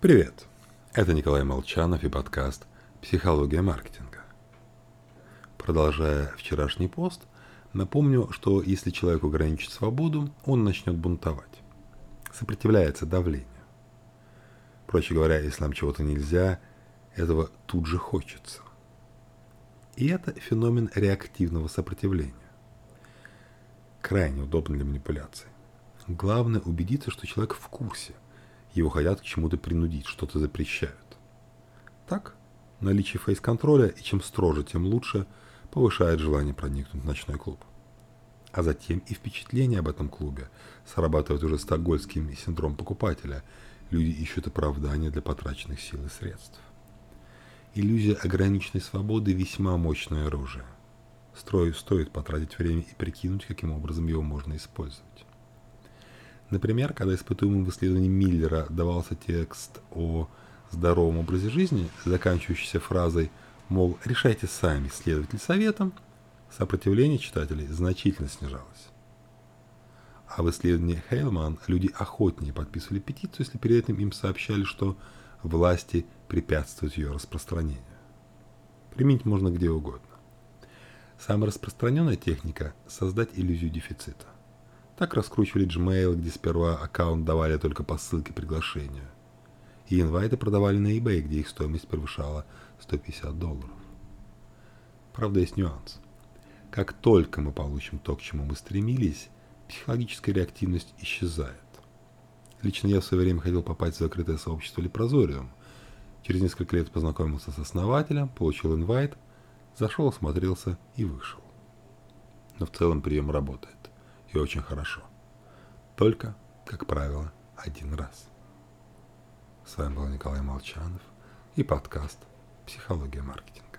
Привет! Это Николай Молчанов и подкаст «Психология маркетинга». Продолжая вчерашний пост, напомню, что если человек ограничит свободу, он начнет бунтовать. Сопротивляется давлению. Проще говоря, если нам чего-то нельзя, этого тут же хочется. И это феномен реактивного сопротивления. Крайне удобно для манипуляции. Главное убедиться, что человек в курсе – его хотят к чему-то принудить, что-то запрещают. Так, наличие фейс-контроля, и чем строже, тем лучше, повышает желание проникнуть в ночной клуб. А затем и впечатление об этом клубе срабатывает уже стокгольский синдром покупателя. Люди ищут оправдания для потраченных сил и средств. Иллюзия ограниченной свободы весьма мощное оружие. Строю стоит потратить время и прикинуть, каким образом его можно использовать. Например, когда испытуемым в исследовании Миллера давался текст о здоровом образе жизни, заканчивающийся фразой мол, решайте сами, следовать ли советам, сопротивление читателей значительно снижалось. А в исследовании Хейлман люди охотнее подписывали петицию, если перед этим им сообщали, что власти препятствуют ее распространению. Применить можно где угодно. Самая распространенная техника – создать иллюзию дефицита. Так раскручивали Gmail, где сперва аккаунт давали только по ссылке приглашения. И инвайты продавали на eBay, где их стоимость превышала 150 долларов. Правда, есть нюанс. Как только мы получим то, к чему мы стремились, психологическая реактивность исчезает. Лично я в свое время хотел попасть в закрытое сообщество Лепрозориум. Через несколько лет познакомился с основателем, получил инвайт, зашел, осмотрелся и вышел. Но в целом прием работает и очень хорошо. Только, как правило, один раз. С вами был Николай Молчанов и подкаст «Психология маркетинга».